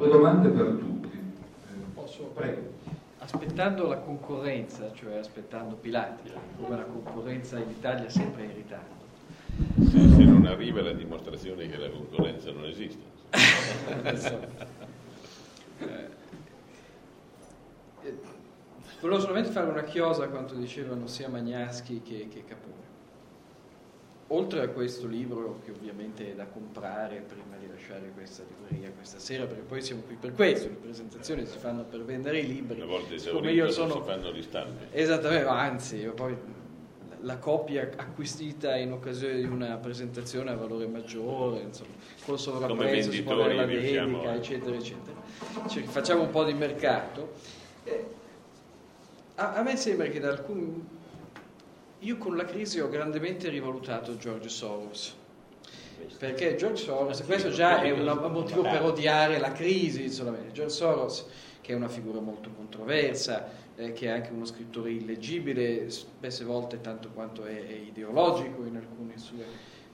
Due domande per tutti. Posso? Prego. Aspettando la concorrenza, cioè aspettando Pilati, come la concorrenza in Italia è sempre in ritardo. Se non arriva la dimostrazione che la concorrenza non esiste. Eh, volevo solamente fare una chiosa a quanto dicevano sia Magnaschi che, che Capone. Oltre a questo libro, che ovviamente è da comprare prima di lasciare questa libreria questa sera, perché poi siamo qui per questo, le presentazioni si fanno per vendere i libri. Una volta Come io sono... si fanno gli stampe. Esattamente, anzi, io poi la copia acquisita in occasione di una presentazione a valore maggiore, insomma, col sovrapprezzo si può avere la dedica, eccetera, eccetera. Cioè, facciamo un po' di mercato. Eh, a, a, me sembra che da alcuni... Io con la crisi ho grandemente rivalutato George Soros. Perché George Soros, questo già è un motivo per odiare la crisi, solamente. George Soros, che è una figura molto controversa, eh, che è anche uno scrittore illeggibile, spesse volte tanto quanto è, è ideologico in alcune sue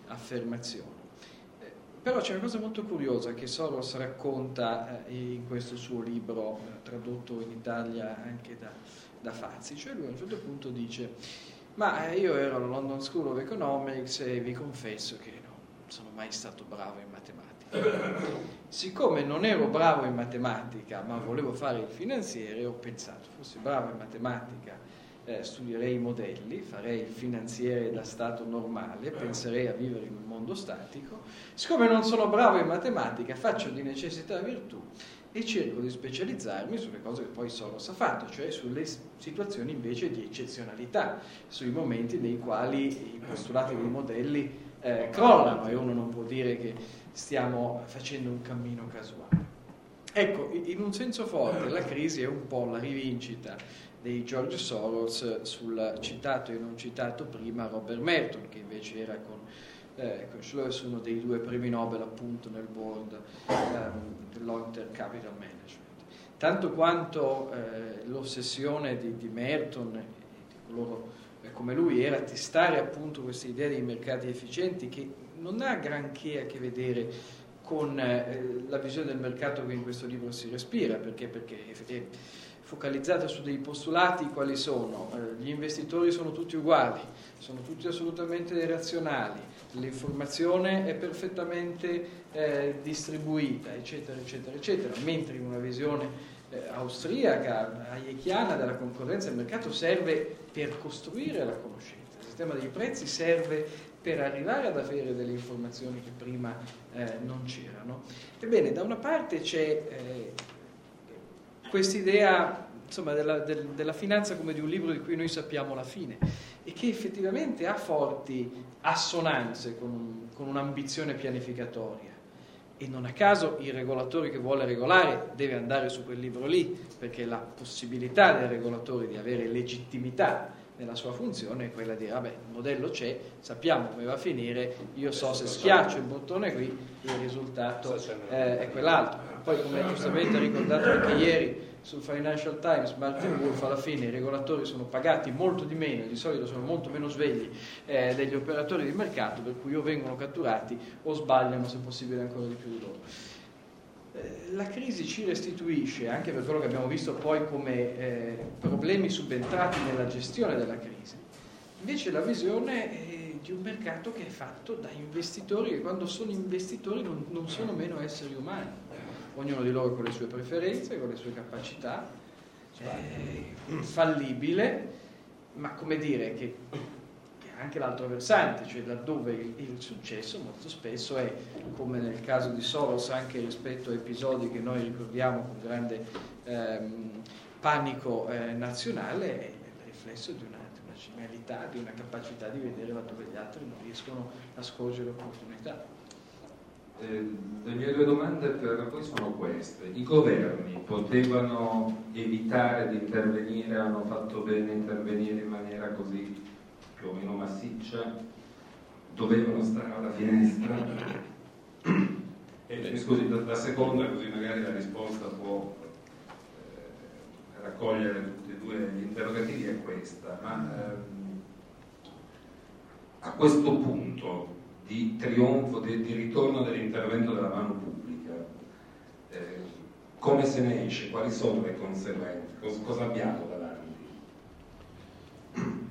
affermazioni. Eh, però c'è una cosa molto curiosa che Soros racconta eh, in questo suo libro, eh, tradotto in Italia anche da, da Fazzi, cioè lui a un certo punto dice, ma eh, io ero alla London School of Economics e vi confesso che non sono mai stato bravo in matematica Siccome non ero bravo in matematica, ma volevo fare il finanziere, ho pensato, fossi bravo in matematica, eh, studierei i modelli, farei il finanziere da stato normale, penserei a vivere in un mondo statico. Siccome non sono bravo in matematica, faccio di necessità virtù e cerco di specializzarmi sulle cose che poi Soros ha fatto, cioè sulle situazioni invece di eccezionalità, sui momenti nei quali i postulati dei modelli eh, crollano e uno non può dire che stiamo facendo un cammino casuale. Ecco, in un senso forte la crisi è un po' la rivincita di George Soros sul citato e non citato prima Robert Merton, che invece era con, eh, con Schloss uno dei due premi Nobel appunto nel board ehm, dell'Long Term Capital Management. Tanto quanto eh, l'ossessione di, di Merton e di coloro eh, come lui era testare appunto questa idea dei mercati efficienti che non ha granché a che vedere con eh, la visione del mercato che in questo libro si respira, perché, perché è focalizzata su dei postulati quali sono, eh, gli investitori sono tutti uguali, sono tutti assolutamente razionali, l'informazione è perfettamente eh, distribuita, eccetera, eccetera, eccetera, mentre in una visione eh, austriaca, hayekiana della concorrenza del mercato serve per costruire la conoscenza. Il sistema dei prezzi serve per arrivare ad avere delle informazioni che prima eh, non c'erano. Ebbene, da una parte c'è eh, quest'idea insomma, della, del, della finanza come di un libro di cui noi sappiamo la fine e che effettivamente ha forti assonanze con, con un'ambizione pianificatoria. E non a caso il regolatore che vuole regolare deve andare su quel libro lì, perché la possibilità del regolatore di avere legittimità nella sua funzione è quella di dire, vabbè, il modello c'è, sappiamo come va a finire, io so se schiaccio il bottone qui, il risultato eh, è quell'altro. Poi, come giustamente ricordato anche ieri, sul Financial Times Martin Wolf alla fine i regolatori sono pagati molto di meno di solito sono molto meno svegli eh, degli operatori di mercato per cui o vengono catturati o sbagliano se possibile ancora di più di loro la crisi ci restituisce anche per quello che abbiamo visto poi come eh, problemi subentrati nella gestione della crisi invece la visione è di un mercato che è fatto da investitori che quando sono investitori non, non sono meno esseri umani. Ognuno di loro con le sue preferenze, con le sue capacità, eh, fallibile, ma come dire che anche l'altro versante, cioè laddove il, il, successo molto spesso è, come nel caso di Soros, anche rispetto a episodi che noi ricordiamo con grande ehm, panico eh, nazionale, è il riflesso di una, di una genialità, di una capacità di vedere laddove gli altri non riescono a scorgere opportunità. Eh, le mie due domande per voi sono queste. I governi potevano evitare di intervenire, hanno fatto bene intervenire in maniera così più o meno massiccia? Dovevano stare alla finestra? E, eh, scusi, la, la, seconda, così magari la risposta può eh, raccogliere tutti e due gli interrogativi, è questa. Ma ehm, a questo punto di trionfo, di, di ritorno dell'intervento della mano pubblica. Eh, come se ne esce, quali sono le conseguenze, cosa, cosa abbiamo davanti.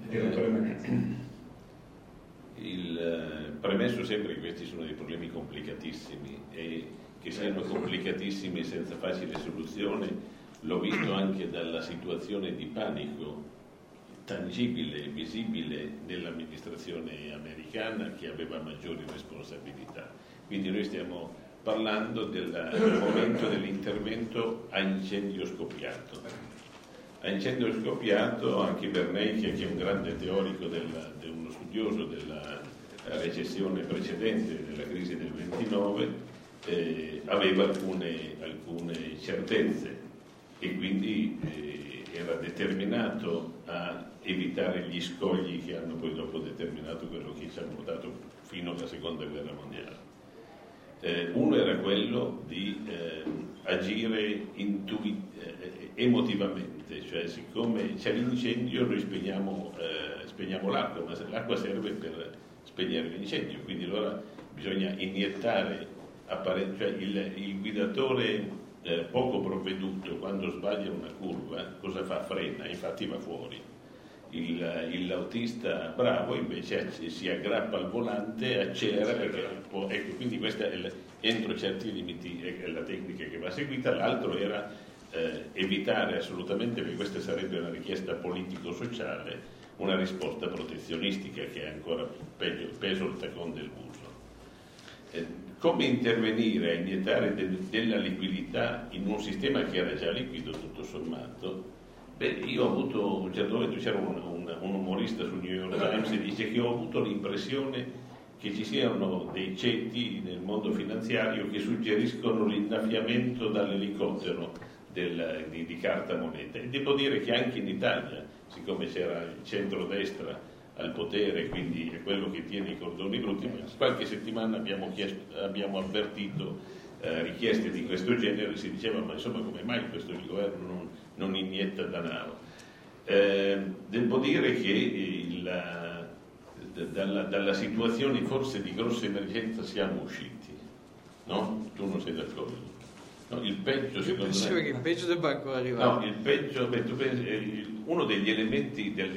Eh, il, eh, premesso sempre che questi sono dei problemi complicatissimi e che siano complicatissimi senza facile soluzione, l'ho visto anche dalla situazione di panico tangibile e visibile nell'amministrazione americana che aveva maggiori responsabilità. Quindi noi stiamo parlando del momento dell'intervento a incendio scoppiato. A incendio scoppiato anche Bernanke, che è un grande teorico, della, uno studioso della recessione precedente, della crisi del 29, eh, aveva alcune, alcune, certezze e quindi eh, era determinato a evitare gli scogli che hanno poi dopo determinato quello che ci ha portato fino alla seconda guerra mondiale. Eh, uno era quello di eh, agire intui- eh, emotivamente, cioè siccome c'è l'incendio noi spegniamo, eh, spegniamo l'acqua, ma l'acqua serve per spegnere l'incendio, quindi allora bisogna iniettare cioè il, il guidatore eh, poco provveduto quando sbaglia una curva cosa fa? Frena, infatti va fuori l'autista bravo invece si aggrappa al volante e accelera perché può, ecco, quindi questa è la, entro certi limiti è la tecnica che va seguita, l'altro era eh, evitare assolutamente, perché questa sarebbe una richiesta politico-sociale, una risposta protezionistica che è ancora peggio, peso il tacon del muso. Eh, come intervenire a iniettare de, della liquidità in un sistema che era già liquido tutto sommato? Beh, io ho avuto, un certo momento c'era un, un, un umorista sul New York Times e dice che ho avuto l'impressione che ci siano dei ceti nel mondo finanziario che suggeriscono l'innaffiamento dall'elicottero del, di, di, carta moneta. E devo dire che anche in Italia, siccome c'era il centro-destra al potere, quindi è quello che tiene i cordoni brutti, qualche settimana abbiamo, chiesto, abbiamo avvertito eh, richieste di questo genere, si diceva ma insomma come mai questo governo non non inietta denaro. Eh, devo dire che il, dalla, dalla, situazione forse di grossa emergenza siamo usciti, no? Tu non sei d'accordo? No, il peggio secondo me... che il peggio debba ancora arrivare. No, il peggio, beh, pensi, eh, uno degli elementi del,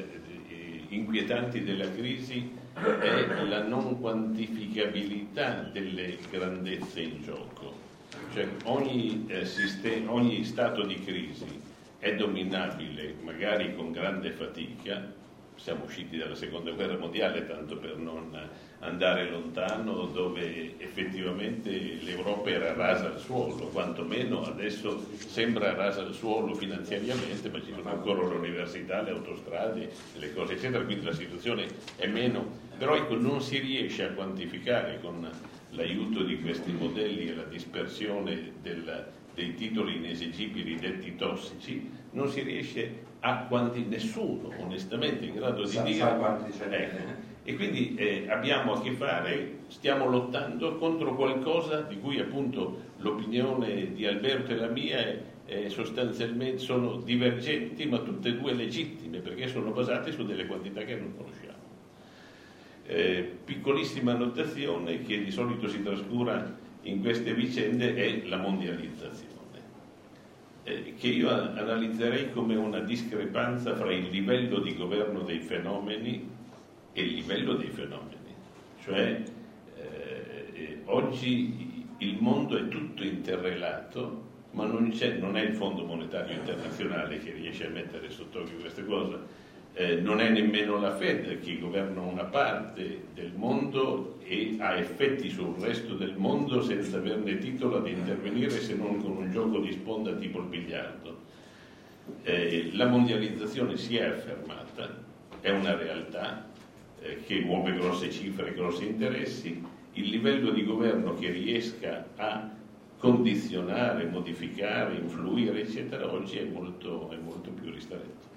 eh, inquietanti della crisi è la non quantificabilità delle grandezze in gioco. Cioè ogni, eh, sistema, ogni stato di crisi è dominabile magari con grande fatica, siamo usciti dalla seconda guerra mondiale tanto per non andare lontano dove effettivamente l'Europa era rasa al suolo, quantomeno adesso sembra rasa al suolo finanziariamente, ma ci sono ancora le università, le autostrade, le cose eccetera, quindi la situazione è meno, però ecco, non si riesce a quantificare con l'aiuto di questi modelli e la dispersione del, dei titoli inesigibili detti tossici, non si riesce a quanti nessuno onestamente in grado di dire ecco. e quindi eh, abbiamo a che fare stiamo lottando contro qualcosa di cui appunto l'opinione di Alberto e la mia è, è sostanzialmente sono divergenti ma tutte e due legittime perché sono basate su delle quantità che non conosciamo. Eh, piccolissima annotazione che di solito si trascura in queste vicende è la mondializzazione eh, che io analizzerei come una discrepanza fra il livello di governo dei fenomeni e il livello dei fenomeni. Cioè eh, oggi il mondo è tutto interrelato, ma non, non, è il Fondo Monetario Internazionale che riesce a mettere sotto occhio queste cose eh, non è nemmeno la Fed che governa una parte del mondo e ha effetti sul resto del mondo senza averne titolo ad intervenire se non con un gioco di sponda tipo il biliardo. Eh, la mondializzazione si è affermata, è una realtà eh, che muove grosse cifre, grossi interessi, il livello di governo che riesca a condizionare, modificare, influire, eccetera, oggi è molto, è molto più ristretto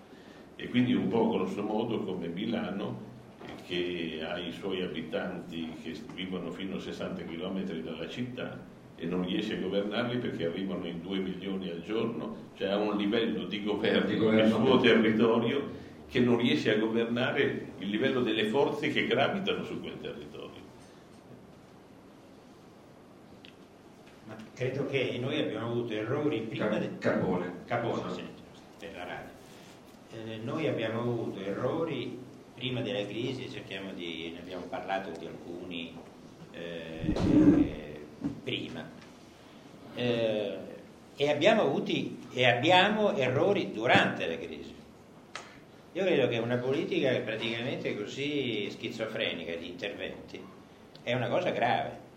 e quindi un po' grosso modo come Milano che ha i suoi abitanti che vivono fino a 60 km dalla città e non riesce a governarli perché arrivano in 2 milioni al giorno, cioè ha un livello di governo, di governo nel suo territorio che non riesce a governare il livello delle forze che gravitano su quel territorio. credo che noi abbiamo avuto errori prima Car- del... Carbone. Carbone, sì, per la radio. Eh, noi abbiamo avuto errori prima della crisi, cerchiamo di, ne abbiamo parlato di alcuni eh, prima. Eh, e abbiamo avuti e abbiamo errori durante la crisi. Io credo che una politica praticamente così schizofrenica di interventi è una cosa grave.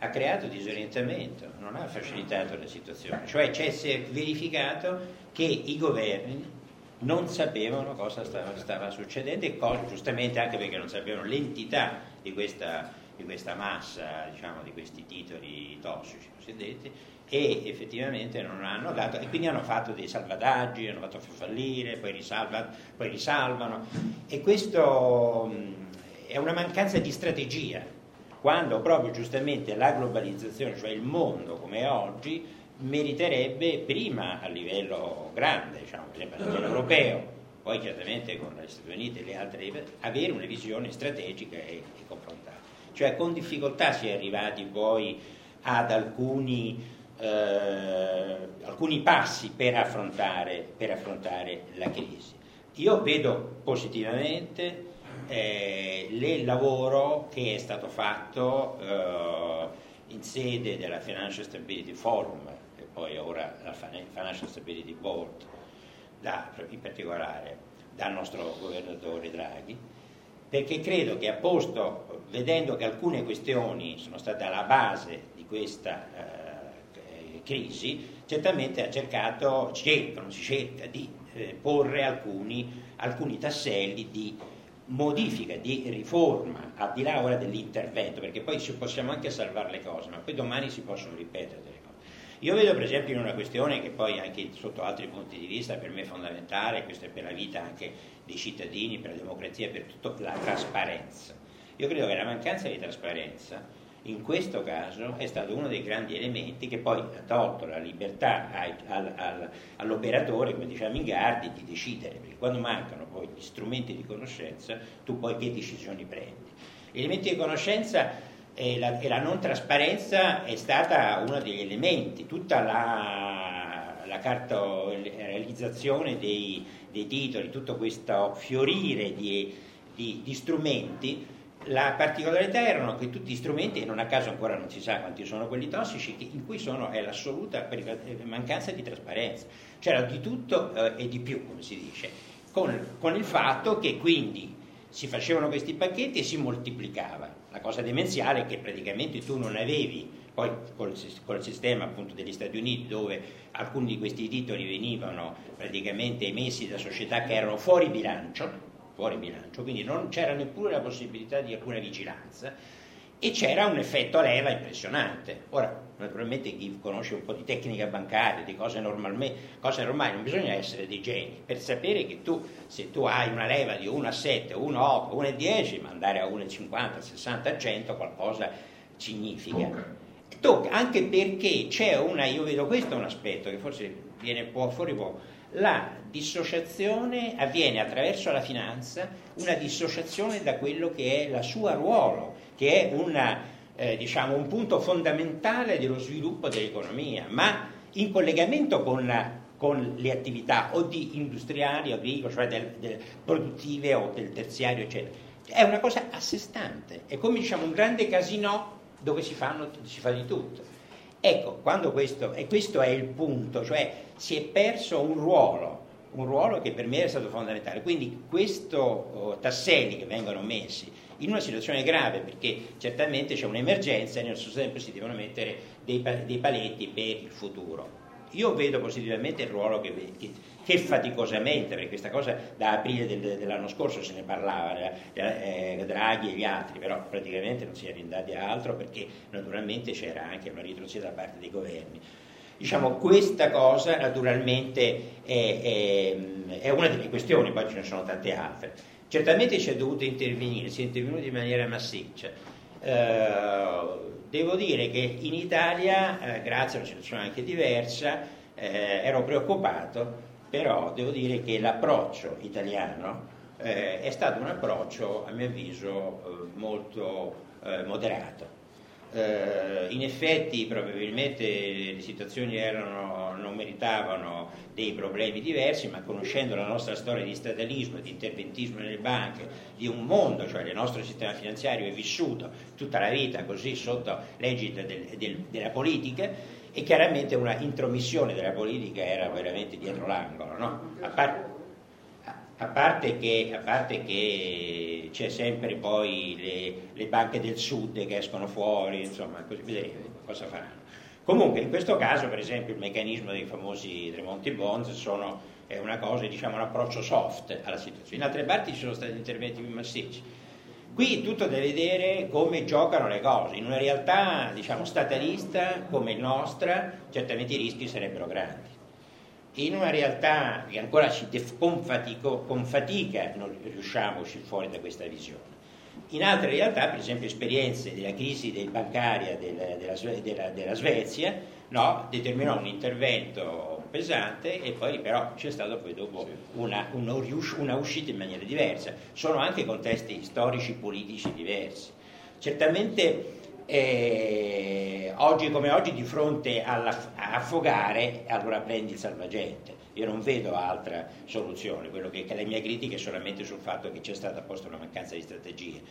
Ha creato disorientamento, non ha facilitato la situazione. Cioè si è verificato che i governi non sapevano cosa stava, stava succedendo e cosa, giustamente anche perché non sapevano l'entità di questa, di questa massa, diciamo, di questi titoli tossici cosiddetti, e effettivamente non hanno dato, e quindi hanno fatto dei salvataggi, hanno fatto fallire, poi, risalva, poi risalvano, e questo è una mancanza di strategia, quando proprio giustamente la globalizzazione, cioè il mondo come è oggi, meriterebbe prima a livello grande, diciamo, a livello europeo, poi chiaramente con gli Stati Uniti e le altre, avere una visione strategica e, e confrontata. Cioè con difficoltà si è arrivati poi ad alcuni, eh, alcuni passi per affrontare, per affrontare, la crisi. Io vedo positivamente eh, il lavoro che è stato fatto eh, in sede della Financial Stability Forum poi ora la Financial Stability Board, da, in particolare dal nostro governatore Draghi, perché credo che a posto, vedendo che alcune questioni sono state alla base di questa eh, crisi, certamente ha cercato, cerca, non si cerca di eh, porre alcuni, alcuni tasselli di modifica, di riforma, al di là ora dell'intervento, perché poi possiamo anche salvare le cose, ma poi domani si possono ripetere. Io vedo per esempio in una questione che poi anche sotto altri punti di vista per me è fondamentale, questo è per la vita anche dei cittadini, per la democrazia, per tutto, la trasparenza. Io credo che la mancanza di trasparenza in questo caso è stato uno dei grandi elementi che poi ha tolto la libertà al, al, all'operatore, come diceva Mingardi, di decidere, perché quando mancano poi gli strumenti di conoscenza, tu poi che decisioni prendi. Gli elementi di conoscenza e la, e la, non trasparenza è stata uno degli elementi, tutta la, la cartolarizzazione dei, dei, titoli, tutto questo fiorire di, di, di strumenti, la particolarità erano che tutti gli strumenti, e non a caso ancora non si sa quanti sono quelli tossici, in cui sono, è l'assoluta mancanza di trasparenza. C'era di tutto eh, e di più, come si dice, con, con il fatto che quindi si facevano questi pacchetti e si moltiplicava. La cosa demenziale è che praticamente tu non avevi, poi col, col sistema appunto degli Stati Uniti dove alcuni di questi titoli venivano praticamente emessi da società che erano fuori bilancio, fuori bilancio quindi non c'era neppure la possibilità di alcuna vigilanza, e c'era un effetto a leva impressionante. Ora, naturalmente chi conosce un po' di tecnica bancaria, di cose, cose normali, non bisogna essere dei geni per sapere che tu, se tu hai una leva di 1 a 7, 1 a 8, 1 a 10, ma andare a 1 a 50, 60 a 100 qualcosa significa. Tocca. Tocca, anche perché c'è una, io vedo questo è un aspetto che forse viene un po' fuori poco, la dissociazione avviene attraverso la finanza, una dissociazione da quello che è il suo ruolo che è una, eh, diciamo, un punto fondamentale dello sviluppo dell'economia, ma in collegamento con, con le attività o di industriali, agricole, cioè del, del produttive o del terziario, eccetera. È una cosa a sé stante, è come diciamo, un grande casino dove si, fanno, si fa di tutto. Ecco, questo, e questo è il punto, cioè si è perso un ruolo, un ruolo che per me è stato fondamentale. Quindi questi oh, tasselli che vengono messi in una situazione grave perché certamente c'è un'emergenza e nel suo tempo si devono mettere dei, dei paletti per il futuro. Io vedo positivamente il ruolo che, che, che, faticosamente, perché questa cosa da aprile del, dell'anno scorso se ne parlava, eh, Draghi e gli altri, però praticamente non si è andati a altro perché naturalmente c'era anche una ritrosia da parte dei governi. Diciamo, questa cosa naturalmente è, è, è una delle questioni, poi ce ne sono tante altre. Certamente ci è dovuto intervenire, si è intervenuto in maniera massiccia. Eh, devo dire che in Italia, eh, grazie a una situazione anche diversa, eh, ero preoccupato, però devo dire che l'approccio italiano eh, è stato un approccio, a mio avviso, eh, molto eh, moderato. Eh, in effetti probabilmente le situazioni erano, non meritavano dei problemi diversi, ma conoscendo la nostra storia di statalismo, di interventismo nelle banche, di un mondo, cioè il nostro sistema finanziario è vissuto tutta la vita così sotto l'egida del, del, della politica e chiaramente una intromissione della politica era veramente dietro l'angolo. No? A, par- a, parte che, a, parte che, c'è sempre poi le, le, banche del sud che escono fuori, insomma, così vedremo cosa faranno. Comunque in questo caso per esempio il meccanismo dei famosi Tremonti Bonds sono, è una cosa, diciamo un approccio soft alla situazione. In altre parti ci sono stati interventi più massicci. Qui tutto da vedere come giocano le cose. In una realtà diciamo, statalista come il nostra, certamente i rischi sarebbero grandi. In una realtà che ancora con, fatico, con fatica non riusciamo a uscire fuori da questa visione. In altre realtà, per esempio esperienze della crisi del bancaria della, della, della, della Svezia, no, determinò un intervento pesante e poi però c'è stata poi dopo una, una, una uscita in maniera diversa. Sono anche contesti storici, politici diversi. Certamente eh, oggi come oggi di fronte all'affogare allora prendi il salvagente. Io non vedo altra soluzione. Quello che, che le mie critiche solamente sul fatto che c'è stata posta una mancanza di strategie.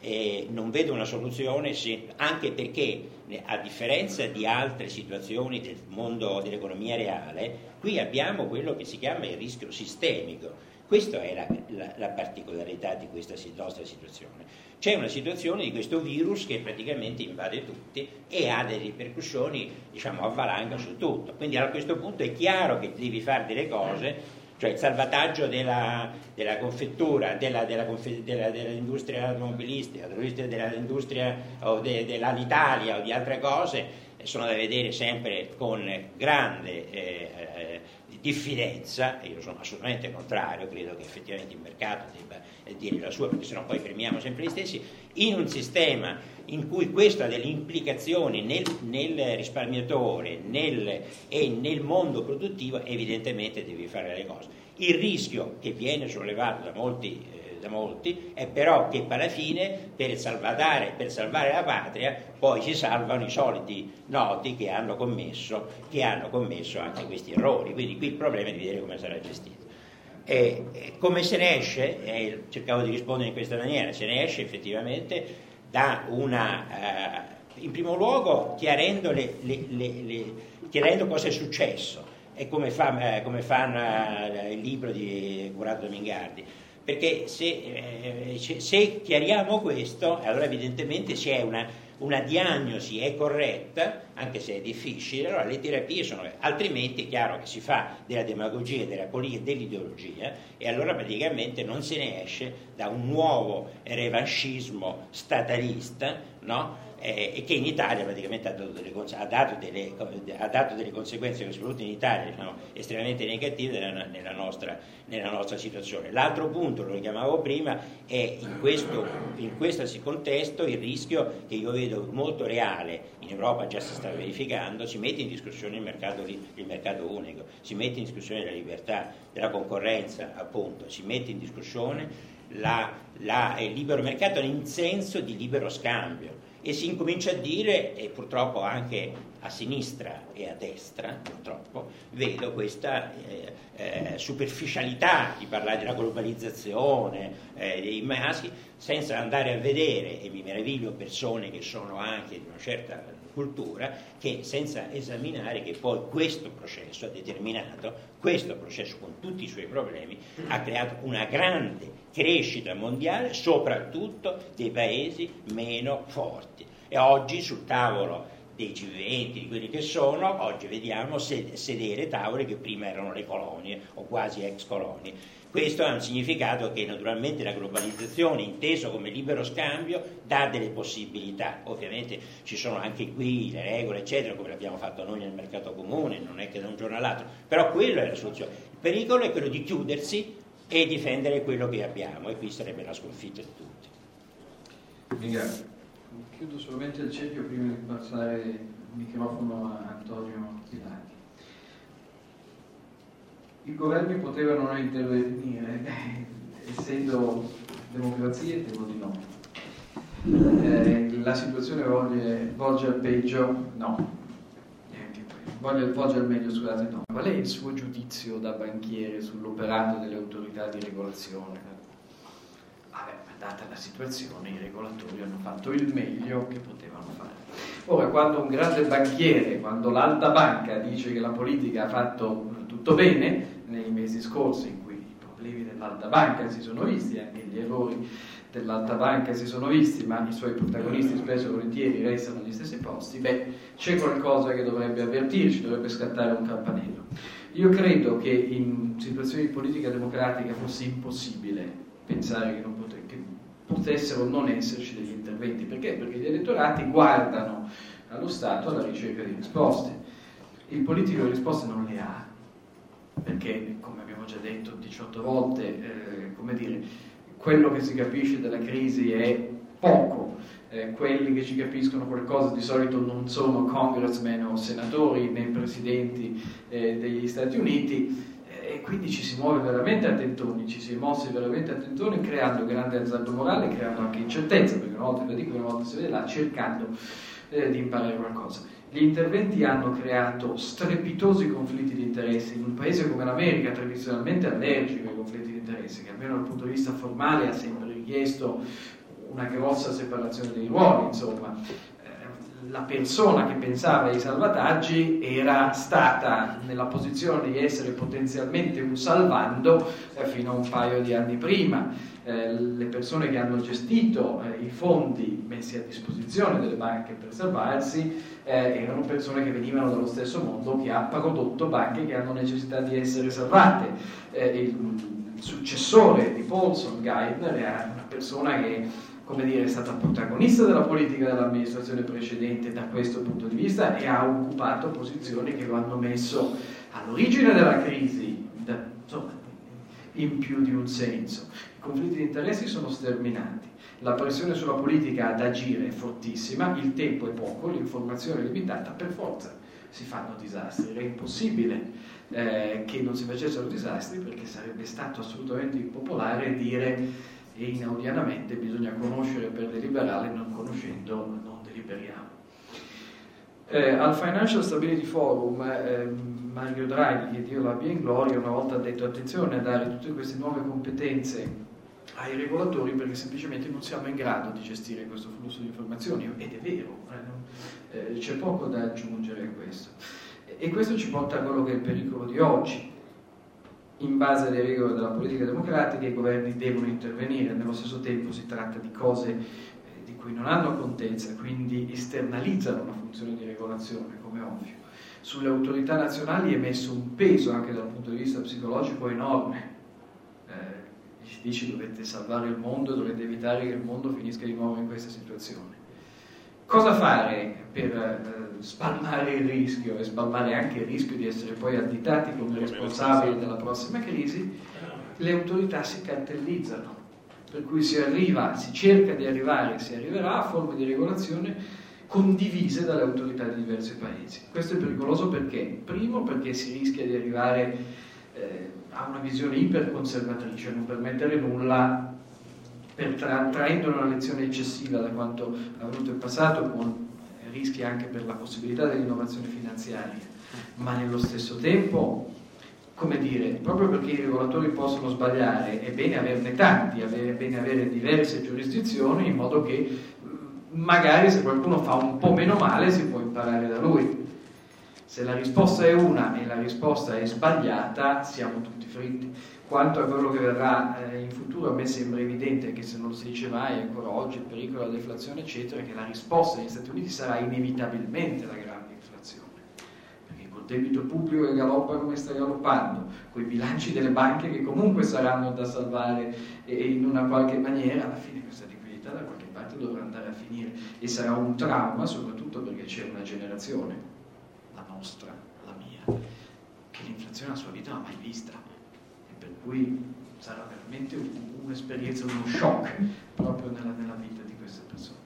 Eh, non vedo una soluzione se, anche perché a differenza di altre situazioni del mondo dell'economia reale qui abbiamo quello che si chiama il rischio sistemico questa è la, la, la particolarità di questa nostra situazione c'è una situazione di questo virus che praticamente invade tutti e ha delle ripercussioni, diciamo, a valanga su tutto. Quindi a questo punto è chiaro che devi fare delle cose cioè il salvataggio della, della confettura, della, della, dell'industria automobilistica, dell'industria dell'Italia o di altre cose, sono da vedere sempre con grande eh, eh, diffidenza, io sono assolutamente contrario, credo che effettivamente il mercato debba dire la sua, perché sennò poi premiamo sempre gli stessi, in un sistema in cui questo ha delle implicazioni nel, nel risparmiatore nel, e nel mondo produttivo, evidentemente devi fare le cose. Il rischio che viene sollevato da molti, eh, da molti è però che alla fine per salvare, per salvare, la patria poi si salvano i soliti noti che hanno, commesso, che hanno commesso anche questi errori. Quindi qui il problema è di vedere come sarà gestito. E, come se ne esce, eh, cercavo di rispondere in questa maniera, se ne esce effettivamente da una, eh, in primo luogo chiarendo, le, le, le, chiarendo cosa è successo e come fa, eh, come fa eh, il libro di Curato Domingardi. Perché se, eh, se, chiariamo questo, allora evidentemente c'è una, una diagnosi è corretta, anche se è difficile, allora le terapie sono, altrimenti è chiaro che si fa della demagogia, della politica, dell'ideologia e allora praticamente non se ne esce da un nuovo revanchismo statalista, no? Eh, e che in Italia praticamente ha dato delle, ha dato delle, ha dato delle conseguenze, soprattutto in Italia, diciamo, estremamente negative nella, nella, nostra, nella, nostra, situazione. L'altro punto, lo richiamavo prima, è in questo, in questo contesto il rischio che io vedo molto reale, in Europa già si sta verificando, si mette in discussione il mercato, il mercato unico, si mette in discussione la libertà della concorrenza, appunto, si mette in discussione la, la, il libero mercato in senso di libero scambio e si incomincia a dire, e purtroppo anche a sinistra e a destra, purtroppo, vedo questa eh, eh, superficialità di parlare della globalizzazione, eh, dei maschi, senza andare a vedere, e mi meraviglio persone che sono anche di una certa cultura, che senza esaminare che poi questo processo ha determinato, questo processo con tutti i suoi problemi, ha creato una grande crescita mondiale, soprattutto dei paesi meno forti. E oggi sul tavolo dei G20, di quelli che sono, oggi vediamo sedere tavole che prima erano le colonie o quasi ex colonie. Questo ha un significato che naturalmente la globalizzazione, inteso come libero scambio, dà delle possibilità. Ovviamente ci sono anche qui le regole, eccetera, come l'abbiamo fatto noi nel mercato comune, non è che da un giorno all'altro, però quello è la soluzione. Il pericolo è quello di chiudersi e difendere quello che abbiamo e qui sarebbe la sconfitta di tutti. Ringrazio. Chiudo solamente il cerchio prima di passare il microfono a Antonio Pilati. I governi potevano non intervenire, essendo democrazie temo di no. Eh, la situazione volge, volge al peggio? No, Voglio, volge meglio, scusate, no. Qual è il suo giudizio da banchiere sull'operato delle autorità di regolazione? Vabbè, data la situazione, i regolatori hanno fatto il meglio che potevano fare. Ora, quando un grande banchiere, quando l'alta banca dice che la politica ha fatto tutto bene, nei mesi scorsi in cui i problemi dell'alta banca si sono visti, anche gli errori dell'alta banca si sono visti, ma i suoi protagonisti spesso e volentieri restano agli stessi posti, beh, c'è qualcosa che dovrebbe avvertirci, dovrebbe scattare un campanello. Io credo che in situazioni di politica democratica fosse impossibile pensare che, potre, che potessero non esserci degli interventi. Perché? Perché gli elettorati guardano allo Stato alla ricerca di risposte. Il politico le risposte non le ha, perché, come abbiamo già detto 18 volte, eh, come dire, quello che si capisce della crisi è poco. Eh, quelli che ci capiscono qualcosa di solito non sono congressmen o senatori né presidenti eh, degli Stati Uniti e quindi ci si muove veramente a tentoni, ci si è mossi veramente a tentoni creando grande azzardo morale, creando anche incertezza, perché una volta, dico, una volta si vede là, cercando eh, di imparare qualcosa. Gli interventi hanno creato strepitosi conflitti di interessi in un paese come l'America, tradizionalmente allergico ai conflitti di interessi, che almeno dal punto di vista formale ha sempre richiesto una grossa separazione dei ruoli, insomma. Eh, la persona che pensava ai salvataggi era stata nella posizione di essere potenzialmente un salvando eh, fino a un paio di anni prima. Eh, le persone che hanno gestito i fondi messi a disposizione delle banche per salvarsi erano persone che venivano dallo stesso mondo che ha prodotto banche che hanno necessità di essere salvate. il successore di Paulson, Geithner, era una persona che come dire, è stata protagonista della politica dell'amministrazione precedente da questo punto di vista e ha occupato posizioni che lo hanno messo all'origine della crisi, da, insomma, in più di un senso. I conflitti di interessi sono sterminati, la pressione sulla politica ad agire è fortissima, il tempo è poco, l'informazione è limitata, per forza si fanno disastri. Era impossibile eh, che non si facessero disastri perché sarebbe stato assolutamente impopolare dire e inaudianamente bisogna conoscere per deliberare, non conoscendo non deliberiamo. Eh, al Financial Stability Forum eh, Mario Draghi, che Dio l'abbia in gloria, una volta ha detto attenzione a dare tutte queste nuove competenze ai regolatori perché semplicemente non siamo in grado di gestire questo flusso di informazioni ed è vero, eh, eh c'è poco da aggiungere a questo. E questo ci porta a quello che è il pericolo di oggi, in base alle regole della politica democratica i governi devono intervenire, nello stesso tempo si tratta di cose cui non hanno contezza, quindi esternalizzano una funzione di regolazione, come ovvio. Sulle autorità nazionali è messo un peso anche dal punto di vista psicologico enorme. Eh, gli si dice dovete salvare il mondo, dovete evitare che il mondo finisca di nuovo in questa situazione. Cosa fare per eh, spalmare il rischio e spalmare anche il rischio di essere poi additati come responsabili della prossima crisi? Le autorità si cartellizzano, per cui si arriva, si cerca di arrivare, si arriverà a forme di regolazione condivise dalle autorità di diversi paesi. Questo è pericoloso perché? Primo perché si rischia di arrivare eh, a una visione iperconservatrice, non permettere nulla per tra- traendone una lezione eccessiva da quanto avvenuto in passato, con rischi anche per la possibilità dell'innovazione finanziaria, ma nello stesso tempo, come dire, proprio perché i regolatori possono sbagliare, è bene averne tanti, è bene avere diverse giurisdizioni in modo che magari se qualcuno fa un po' meno male si può imparare da lui. Se la risposta è una e la risposta è sbagliata, siamo tutti fritti. Quanto a quello che verrà eh, in futuro, a me sembra evidente che se non si dice mai ancora oggi, il pericolo della deflazione, eccetera, che la risposta degli Stati Uniti sarà inevitabilmente la grande debito pubblico che galoppa come sta galoppando, con i bilanci delle banche che comunque saranno da salvare e, e in una qualche maniera, alla fine questa liquidità da qualche parte dovrà andare a finire e sarà un trauma, soprattutto perché c'è una generazione, la nostra, la mia, che l'inflazione nella sua vita non ha mai vista cui sarà veramente un'esperienza, uno shock proprio nella, nella vita di queste persone.